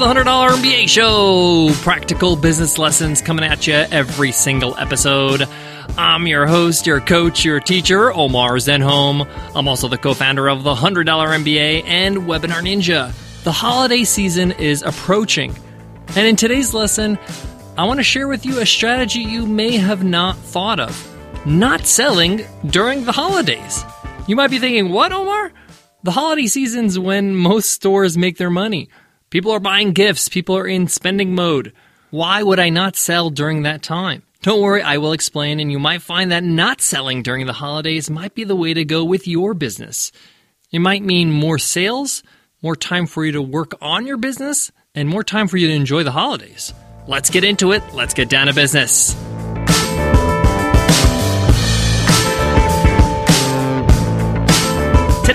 the $100 MBA Show. Practical business lessons coming at you every single episode. I'm your host, your coach, your teacher, Omar Zenhom. I'm also the co founder of the $100 MBA and Webinar Ninja. The holiday season is approaching. And in today's lesson, I want to share with you a strategy you may have not thought of not selling during the holidays. You might be thinking, what, Omar? The holiday season's when most stores make their money. People are buying gifts, people are in spending mode. Why would I not sell during that time? Don't worry, I will explain, and you might find that not selling during the holidays might be the way to go with your business. It might mean more sales, more time for you to work on your business, and more time for you to enjoy the holidays. Let's get into it. Let's get down to business.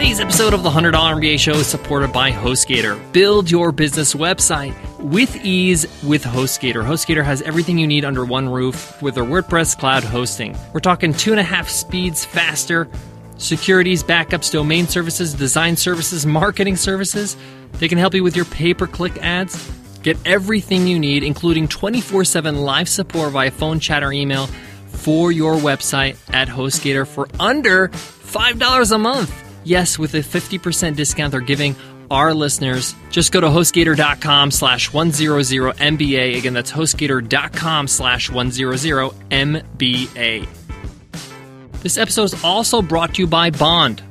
Today's episode of the $100 MBA Show is supported by HostGator. Build your business website with ease with HostGator. HostGator has everything you need under one roof with their WordPress cloud hosting. We're talking two and a half speeds faster, securities, backups, domain services, design services, marketing services. They can help you with your pay per click ads. Get everything you need, including 24 7 live support via phone, chat, or email for your website at HostGator for under $5 a month. Yes, with a 50% discount they're giving our listeners. Just go to hostgator.com slash 100MBA. Again, that's hostgator.com slash 100MBA. This episode is also brought to you by Bond.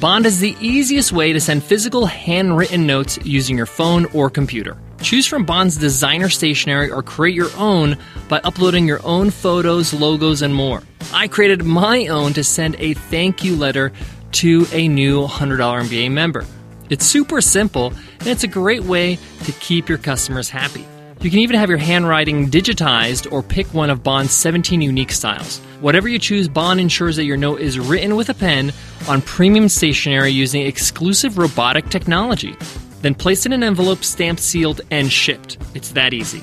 Bond is the easiest way to send physical handwritten notes using your phone or computer. Choose from Bond's designer stationery or create your own by uploading your own photos, logos, and more. I created my own to send a thank you letter to a new $100 MBA member. It's super simple and it's a great way to keep your customers happy. You can even have your handwriting digitized or pick one of Bond's 17 unique styles. Whatever you choose, Bond ensures that your note is written with a pen on premium stationery using exclusive robotic technology. Then place it in an envelope, stamped, sealed, and shipped. It's that easy.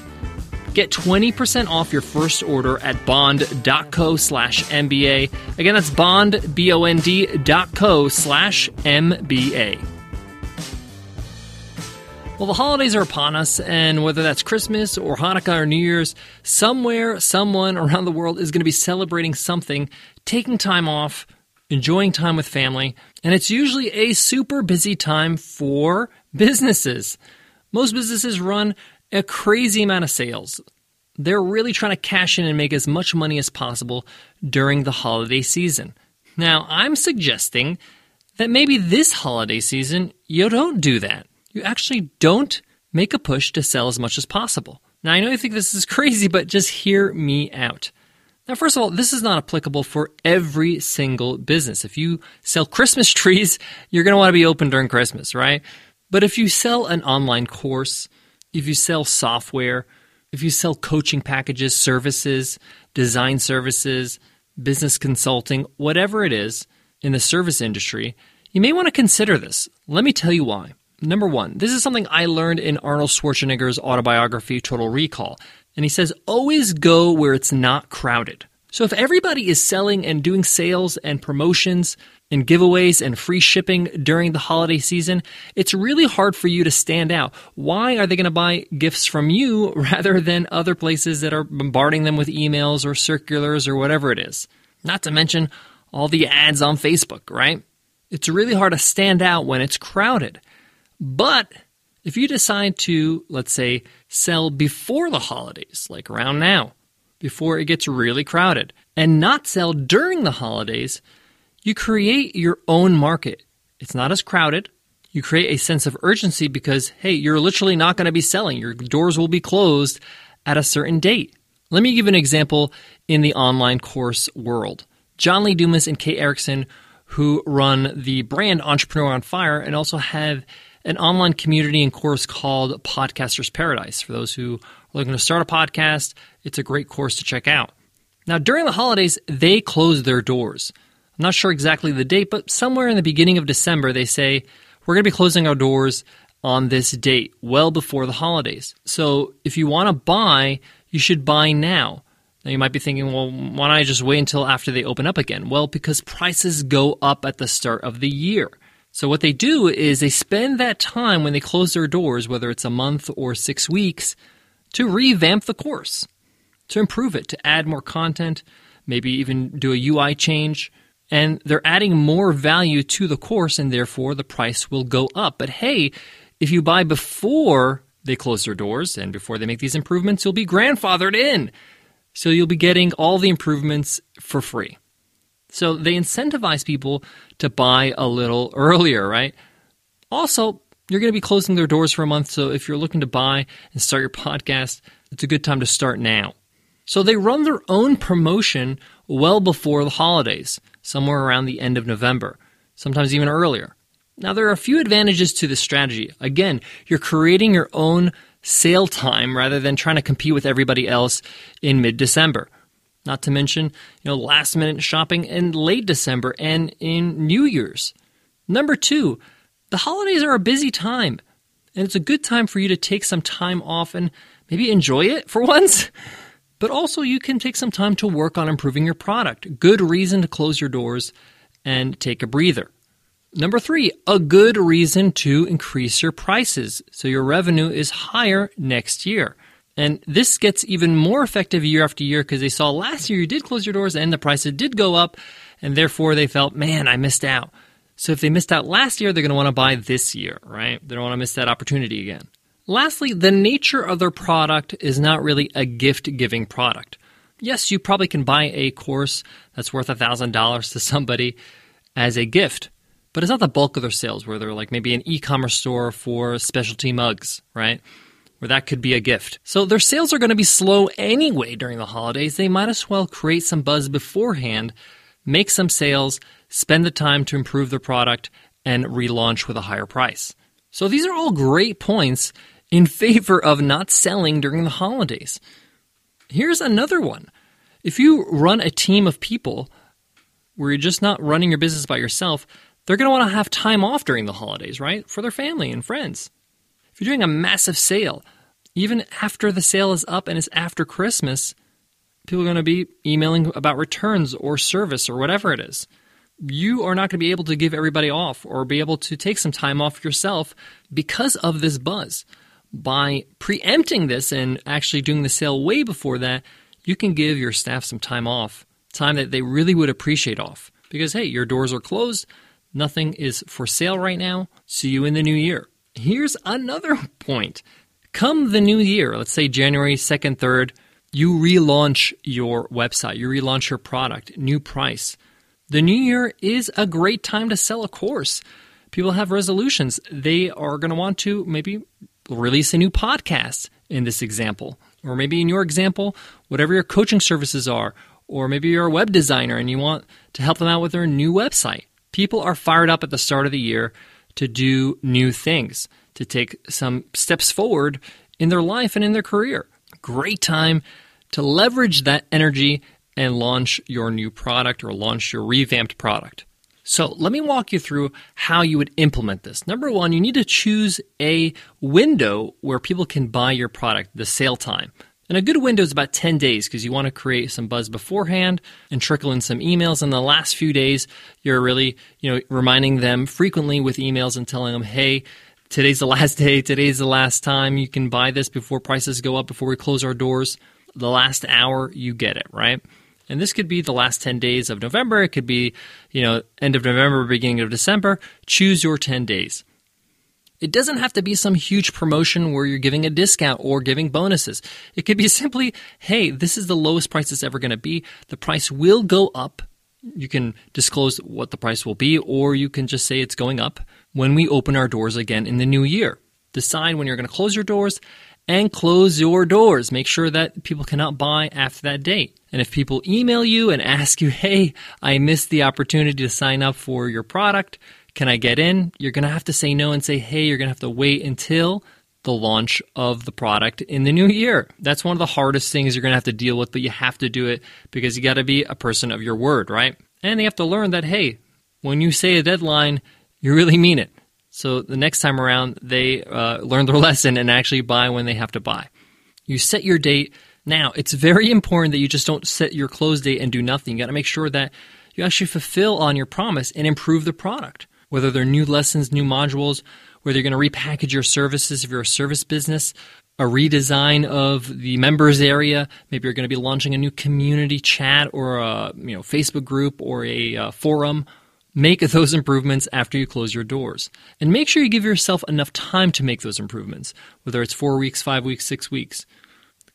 Get 20% off your first order at bond.co slash MBA. Again, that's bond, B-O-N-D dot co slash MBA. Well, the holidays are upon us, and whether that's Christmas or Hanukkah or New Year's, somewhere, someone around the world is going to be celebrating something, taking time off, enjoying time with family, and it's usually a super busy time for businesses. Most businesses run a crazy amount of sales. They're really trying to cash in and make as much money as possible during the holiday season. Now, I'm suggesting that maybe this holiday season you don't do that. You actually don't make a push to sell as much as possible. Now, I know you think this is crazy, but just hear me out. Now, first of all, this is not applicable for every single business. If you sell Christmas trees, you're going to want to be open during Christmas, right? But if you sell an online course, if you sell software, if you sell coaching packages, services, design services, business consulting, whatever it is in the service industry, you may want to consider this. Let me tell you why. Number one, this is something I learned in Arnold Schwarzenegger's autobiography, Total Recall. And he says, always go where it's not crowded. So if everybody is selling and doing sales and promotions and giveaways and free shipping during the holiday season, it's really hard for you to stand out. Why are they going to buy gifts from you rather than other places that are bombarding them with emails or circulars or whatever it is? Not to mention all the ads on Facebook, right? It's really hard to stand out when it's crowded. But if you decide to, let's say, sell before the holidays, like around now, before it gets really crowded, and not sell during the holidays, you create your own market. It's not as crowded. You create a sense of urgency because, hey, you're literally not going to be selling. Your doors will be closed at a certain date. Let me give an example in the online course world. John Lee Dumas and Kate Erickson, who run the brand Entrepreneur on Fire and also have an online community and course called Podcasters Paradise. For those who are looking to start a podcast, it's a great course to check out. Now, during the holidays, they close their doors. Not sure exactly the date, but somewhere in the beginning of December, they say, we're going to be closing our doors on this date, well before the holidays. So if you want to buy, you should buy now. Now you might be thinking, well, why don't I just wait until after they open up again? Well, because prices go up at the start of the year. So, what they do is they spend that time when they close their doors, whether it's a month or six weeks, to revamp the course, to improve it, to add more content, maybe even do a UI change. And they're adding more value to the course, and therefore the price will go up. But hey, if you buy before they close their doors and before they make these improvements, you'll be grandfathered in. So you'll be getting all the improvements for free. So they incentivize people to buy a little earlier, right? Also, you're going to be closing their doors for a month. So if you're looking to buy and start your podcast, it's a good time to start now. So they run their own promotion well before the holidays, somewhere around the end of November, sometimes even earlier. Now, there are a few advantages to this strategy. Again, you're creating your own sale time rather than trying to compete with everybody else in mid December. Not to mention, you know, last minute shopping in late December and in New Year's. Number two, the holidays are a busy time, and it's a good time for you to take some time off and maybe enjoy it for once. But also, you can take some time to work on improving your product. Good reason to close your doors and take a breather. Number three, a good reason to increase your prices so your revenue is higher next year. And this gets even more effective year after year because they saw last year you did close your doors and the prices did go up, and therefore they felt, man, I missed out. So if they missed out last year, they're going to want to buy this year, right? They don't want to miss that opportunity again. Lastly, the nature of their product is not really a gift giving product. Yes, you probably can buy a course that's worth $1,000 to somebody as a gift but it's not the bulk of their sales where they're like maybe an e-commerce store for specialty mugs, right? Where that could be a gift. So their sales are going to be slow anyway during the holidays. They might as well create some buzz beforehand, make some sales, spend the time to improve their product, and relaunch with a higher price. So these are all great points in favor of not selling during the holidays. Here's another one. If you run a team of people where you're just not running your business by yourself, they're going to want to have time off during the holidays, right? For their family and friends. If you're doing a massive sale, even after the sale is up and it's after Christmas, people are going to be emailing about returns or service or whatever it is. You are not going to be able to give everybody off or be able to take some time off yourself because of this buzz. By preempting this and actually doing the sale way before that, you can give your staff some time off, time that they really would appreciate off. Because, hey, your doors are closed, Nothing is for sale right now. See you in the new year. Here's another point. Come the new year, let's say January 2nd, 3rd, you relaunch your website, you relaunch your product, new price. The new year is a great time to sell a course. People have resolutions. They are going to want to maybe release a new podcast in this example. Or maybe in your example, whatever your coaching services are, or maybe you're a web designer and you want to help them out with their new website. People are fired up at the start of the year to do new things, to take some steps forward in their life and in their career. Great time to leverage that energy and launch your new product or launch your revamped product. So, let me walk you through how you would implement this. Number one, you need to choose a window where people can buy your product, the sale time. And a good window is about 10 days because you want to create some buzz beforehand and trickle in some emails. In the last few days, you're really, you know, reminding them frequently with emails and telling them, hey, today's the last day, today's the last time you can buy this before prices go up, before we close our doors. The last hour, you get it, right? And this could be the last 10 days of November. It could be, you know, end of November, beginning of December. Choose your 10 days. It doesn't have to be some huge promotion where you're giving a discount or giving bonuses. It could be simply, hey, this is the lowest price it's ever going to be. The price will go up. You can disclose what the price will be, or you can just say it's going up when we open our doors again in the new year. Decide when you're going to close your doors and close your doors. Make sure that people cannot buy after that date. And if people email you and ask you, hey, I missed the opportunity to sign up for your product, can I get in? You're going to have to say no and say, hey, you're going to have to wait until the launch of the product in the new year. That's one of the hardest things you're going to have to deal with, but you have to do it because you got to be a person of your word, right? And they have to learn that, hey, when you say a deadline, you really mean it. So the next time around, they uh, learn their lesson and actually buy when they have to buy. You set your date. Now, it's very important that you just don't set your close date and do nothing. You got to make sure that you actually fulfill on your promise and improve the product. whether they're new lessons, new modules, whether you're going to repackage your services if you're a service business, a redesign of the members area. Maybe you're going to be launching a new community chat or a you know Facebook group or a uh, forum. Make those improvements after you close your doors. And make sure you give yourself enough time to make those improvements, whether it's four weeks, five weeks, six weeks.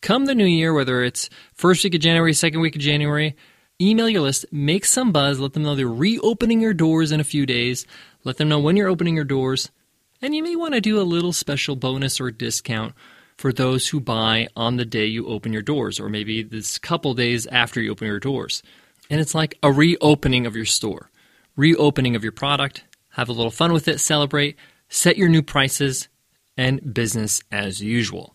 Come the new year, whether it's first week of January, second week of January, email your list, make some buzz, let them know they're reopening your doors in a few days, let them know when you're opening your doors, and you may want to do a little special bonus or discount for those who buy on the day you open your doors, or maybe this couple days after you open your doors. And it's like a reopening of your store, reopening of your product. Have a little fun with it, celebrate, set your new prices, and business as usual.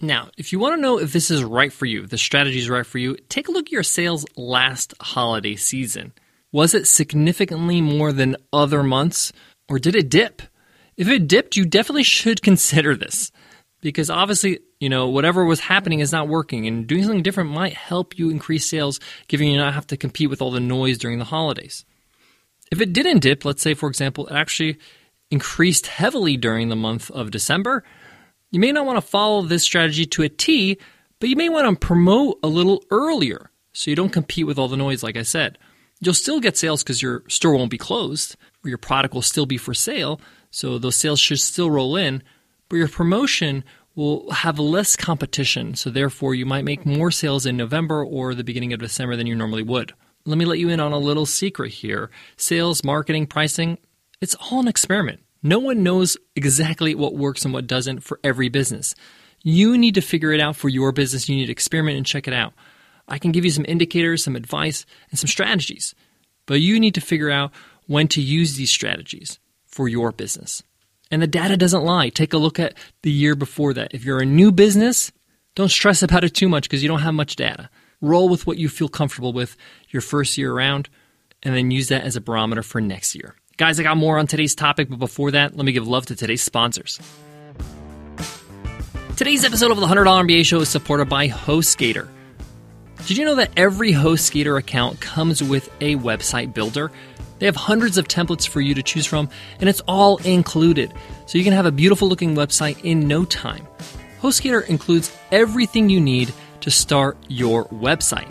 Now, if you want to know if this is right for you, the strategy is right for you, take a look at your sales last holiday season. Was it significantly more than other months, or did it dip? If it dipped, you definitely should consider this because obviously, you know, whatever was happening is not working, and doing something different might help you increase sales, giving you not have to compete with all the noise during the holidays. If it didn't dip, let's say, for example, it actually increased heavily during the month of December, you may not want to follow this strategy to a T, but you may want to promote a little earlier so you don't compete with all the noise, like I said. You'll still get sales because your store won't be closed, or your product will still be for sale, so those sales should still roll in, but your promotion will have less competition, so therefore you might make more sales in November or the beginning of December than you normally would. Let me let you in on a little secret here. Sales, marketing, pricing, it's all an experiment. No one knows exactly what works and what doesn't for every business. You need to figure it out for your business. You need to experiment and check it out. I can give you some indicators, some advice, and some strategies, but you need to figure out when to use these strategies for your business. And the data doesn't lie. Take a look at the year before that. If you're a new business, don't stress about it too much because you don't have much data. Roll with what you feel comfortable with your first year around and then use that as a barometer for next year. Guys, I got more on today's topic, but before that, let me give love to today's sponsors. Today's episode of the $100 MBA Show is supported by HostGator. Did you know that every HostGator account comes with a website builder? They have hundreds of templates for you to choose from, and it's all included. So you can have a beautiful looking website in no time. HostGator includes everything you need to start your website.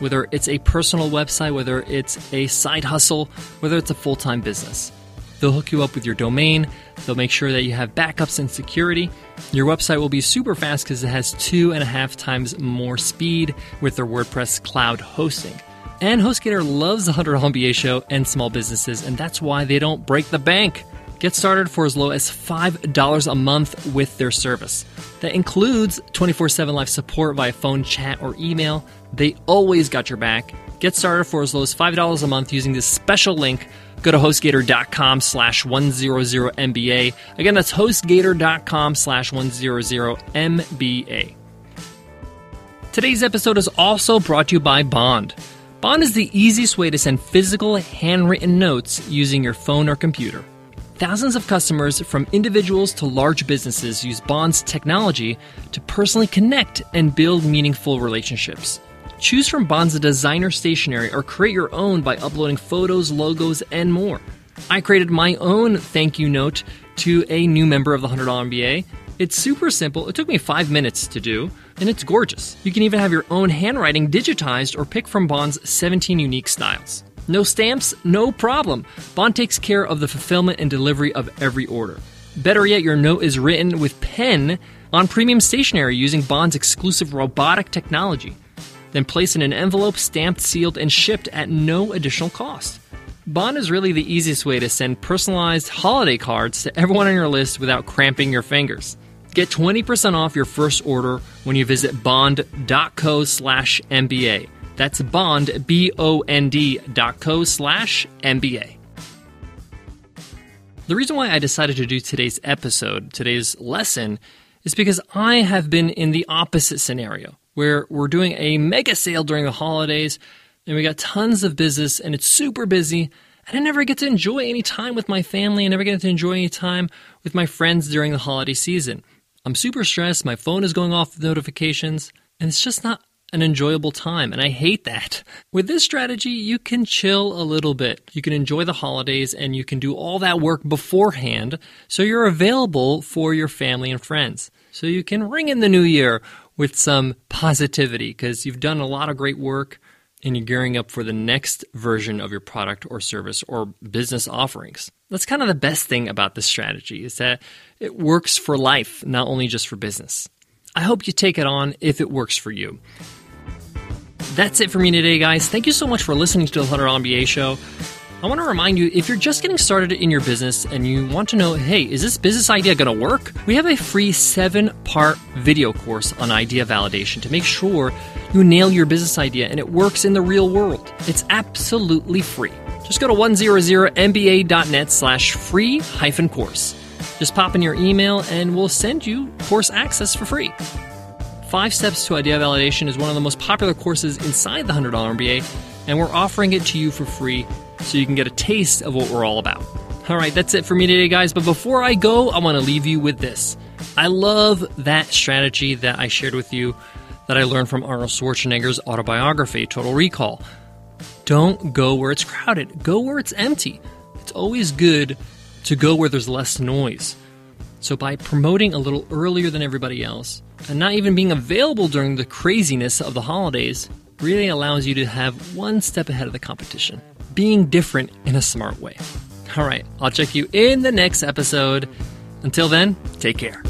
Whether it's a personal website, whether it's a side hustle, whether it's a full time business. They'll hook you up with your domain, they'll make sure that you have backups and security. Your website will be super fast because it has two and a half times more speed with their WordPress cloud hosting. And HostGator loves the $100 MBA show and small businesses, and that's why they don't break the bank. Get started for as low as $5 a month with their service. That includes 24 7 live support via phone, chat, or email. They always got your back. Get started for as low as $5 a month using this special link. Go to hostgator.com slash 100MBA. Again, that's hostgator.com slash 100MBA. Today's episode is also brought to you by Bond. Bond is the easiest way to send physical, handwritten notes using your phone or computer. Thousands of customers, from individuals to large businesses, use Bond's technology to personally connect and build meaningful relationships. Choose from Bond's designer stationery or create your own by uploading photos, logos, and more. I created my own thank you note to a new member of the $100 MBA. It's super simple. It took me five minutes to do and it's gorgeous. You can even have your own handwriting digitized or pick from Bond's 17 unique styles. No stamps? No problem. Bond takes care of the fulfillment and delivery of every order. Better yet, your note is written with pen on premium stationery using Bond's exclusive robotic technology. Then placed in an envelope, stamped, sealed, and shipped at no additional cost. Bond is really the easiest way to send personalized holiday cards to everyone on your list without cramping your fingers. Get 20% off your first order when you visit bond.co slash MBA. That's bond, B O N D dot co slash MBA. The reason why I decided to do today's episode, today's lesson, is because I have been in the opposite scenario where we're doing a mega sale during the holidays and we got tons of business and it's super busy and I never get to enjoy any time with my family. I never get to enjoy any time with my friends during the holiday season. I'm super stressed. My phone is going off with notifications, and it's just not an enjoyable time, and I hate that. With this strategy, you can chill a little bit. You can enjoy the holidays and you can do all that work beforehand so you're available for your family and friends. So you can ring in the new year with some positivity because you've done a lot of great work and you're gearing up for the next version of your product or service or business offerings. That's kind of the best thing about this strategy is that it works for life, not only just for business. I hope you take it on if it works for you. That's it for me today, guys. Thank you so much for listening to the 100 MBA show. I want to remind you if you're just getting started in your business and you want to know, hey, is this business idea going to work? We have a free seven part video course on idea validation to make sure you nail your business idea and it works in the real world. It's absolutely free. Just go to 100mba.net slash free hyphen course. Just pop in your email and we'll send you course access for free. Five Steps to Idea Validation is one of the most popular courses inside the $100 MBA, and we're offering it to you for free so you can get a taste of what we're all about. All right, that's it for me today, guys. But before I go, I want to leave you with this. I love that strategy that I shared with you that I learned from Arnold Schwarzenegger's autobiography, Total Recall. Don't go where it's crowded, go where it's empty. It's always good to go where there's less noise. So, by promoting a little earlier than everybody else and not even being available during the craziness of the holidays, really allows you to have one step ahead of the competition, being different in a smart way. All right, I'll check you in the next episode. Until then, take care.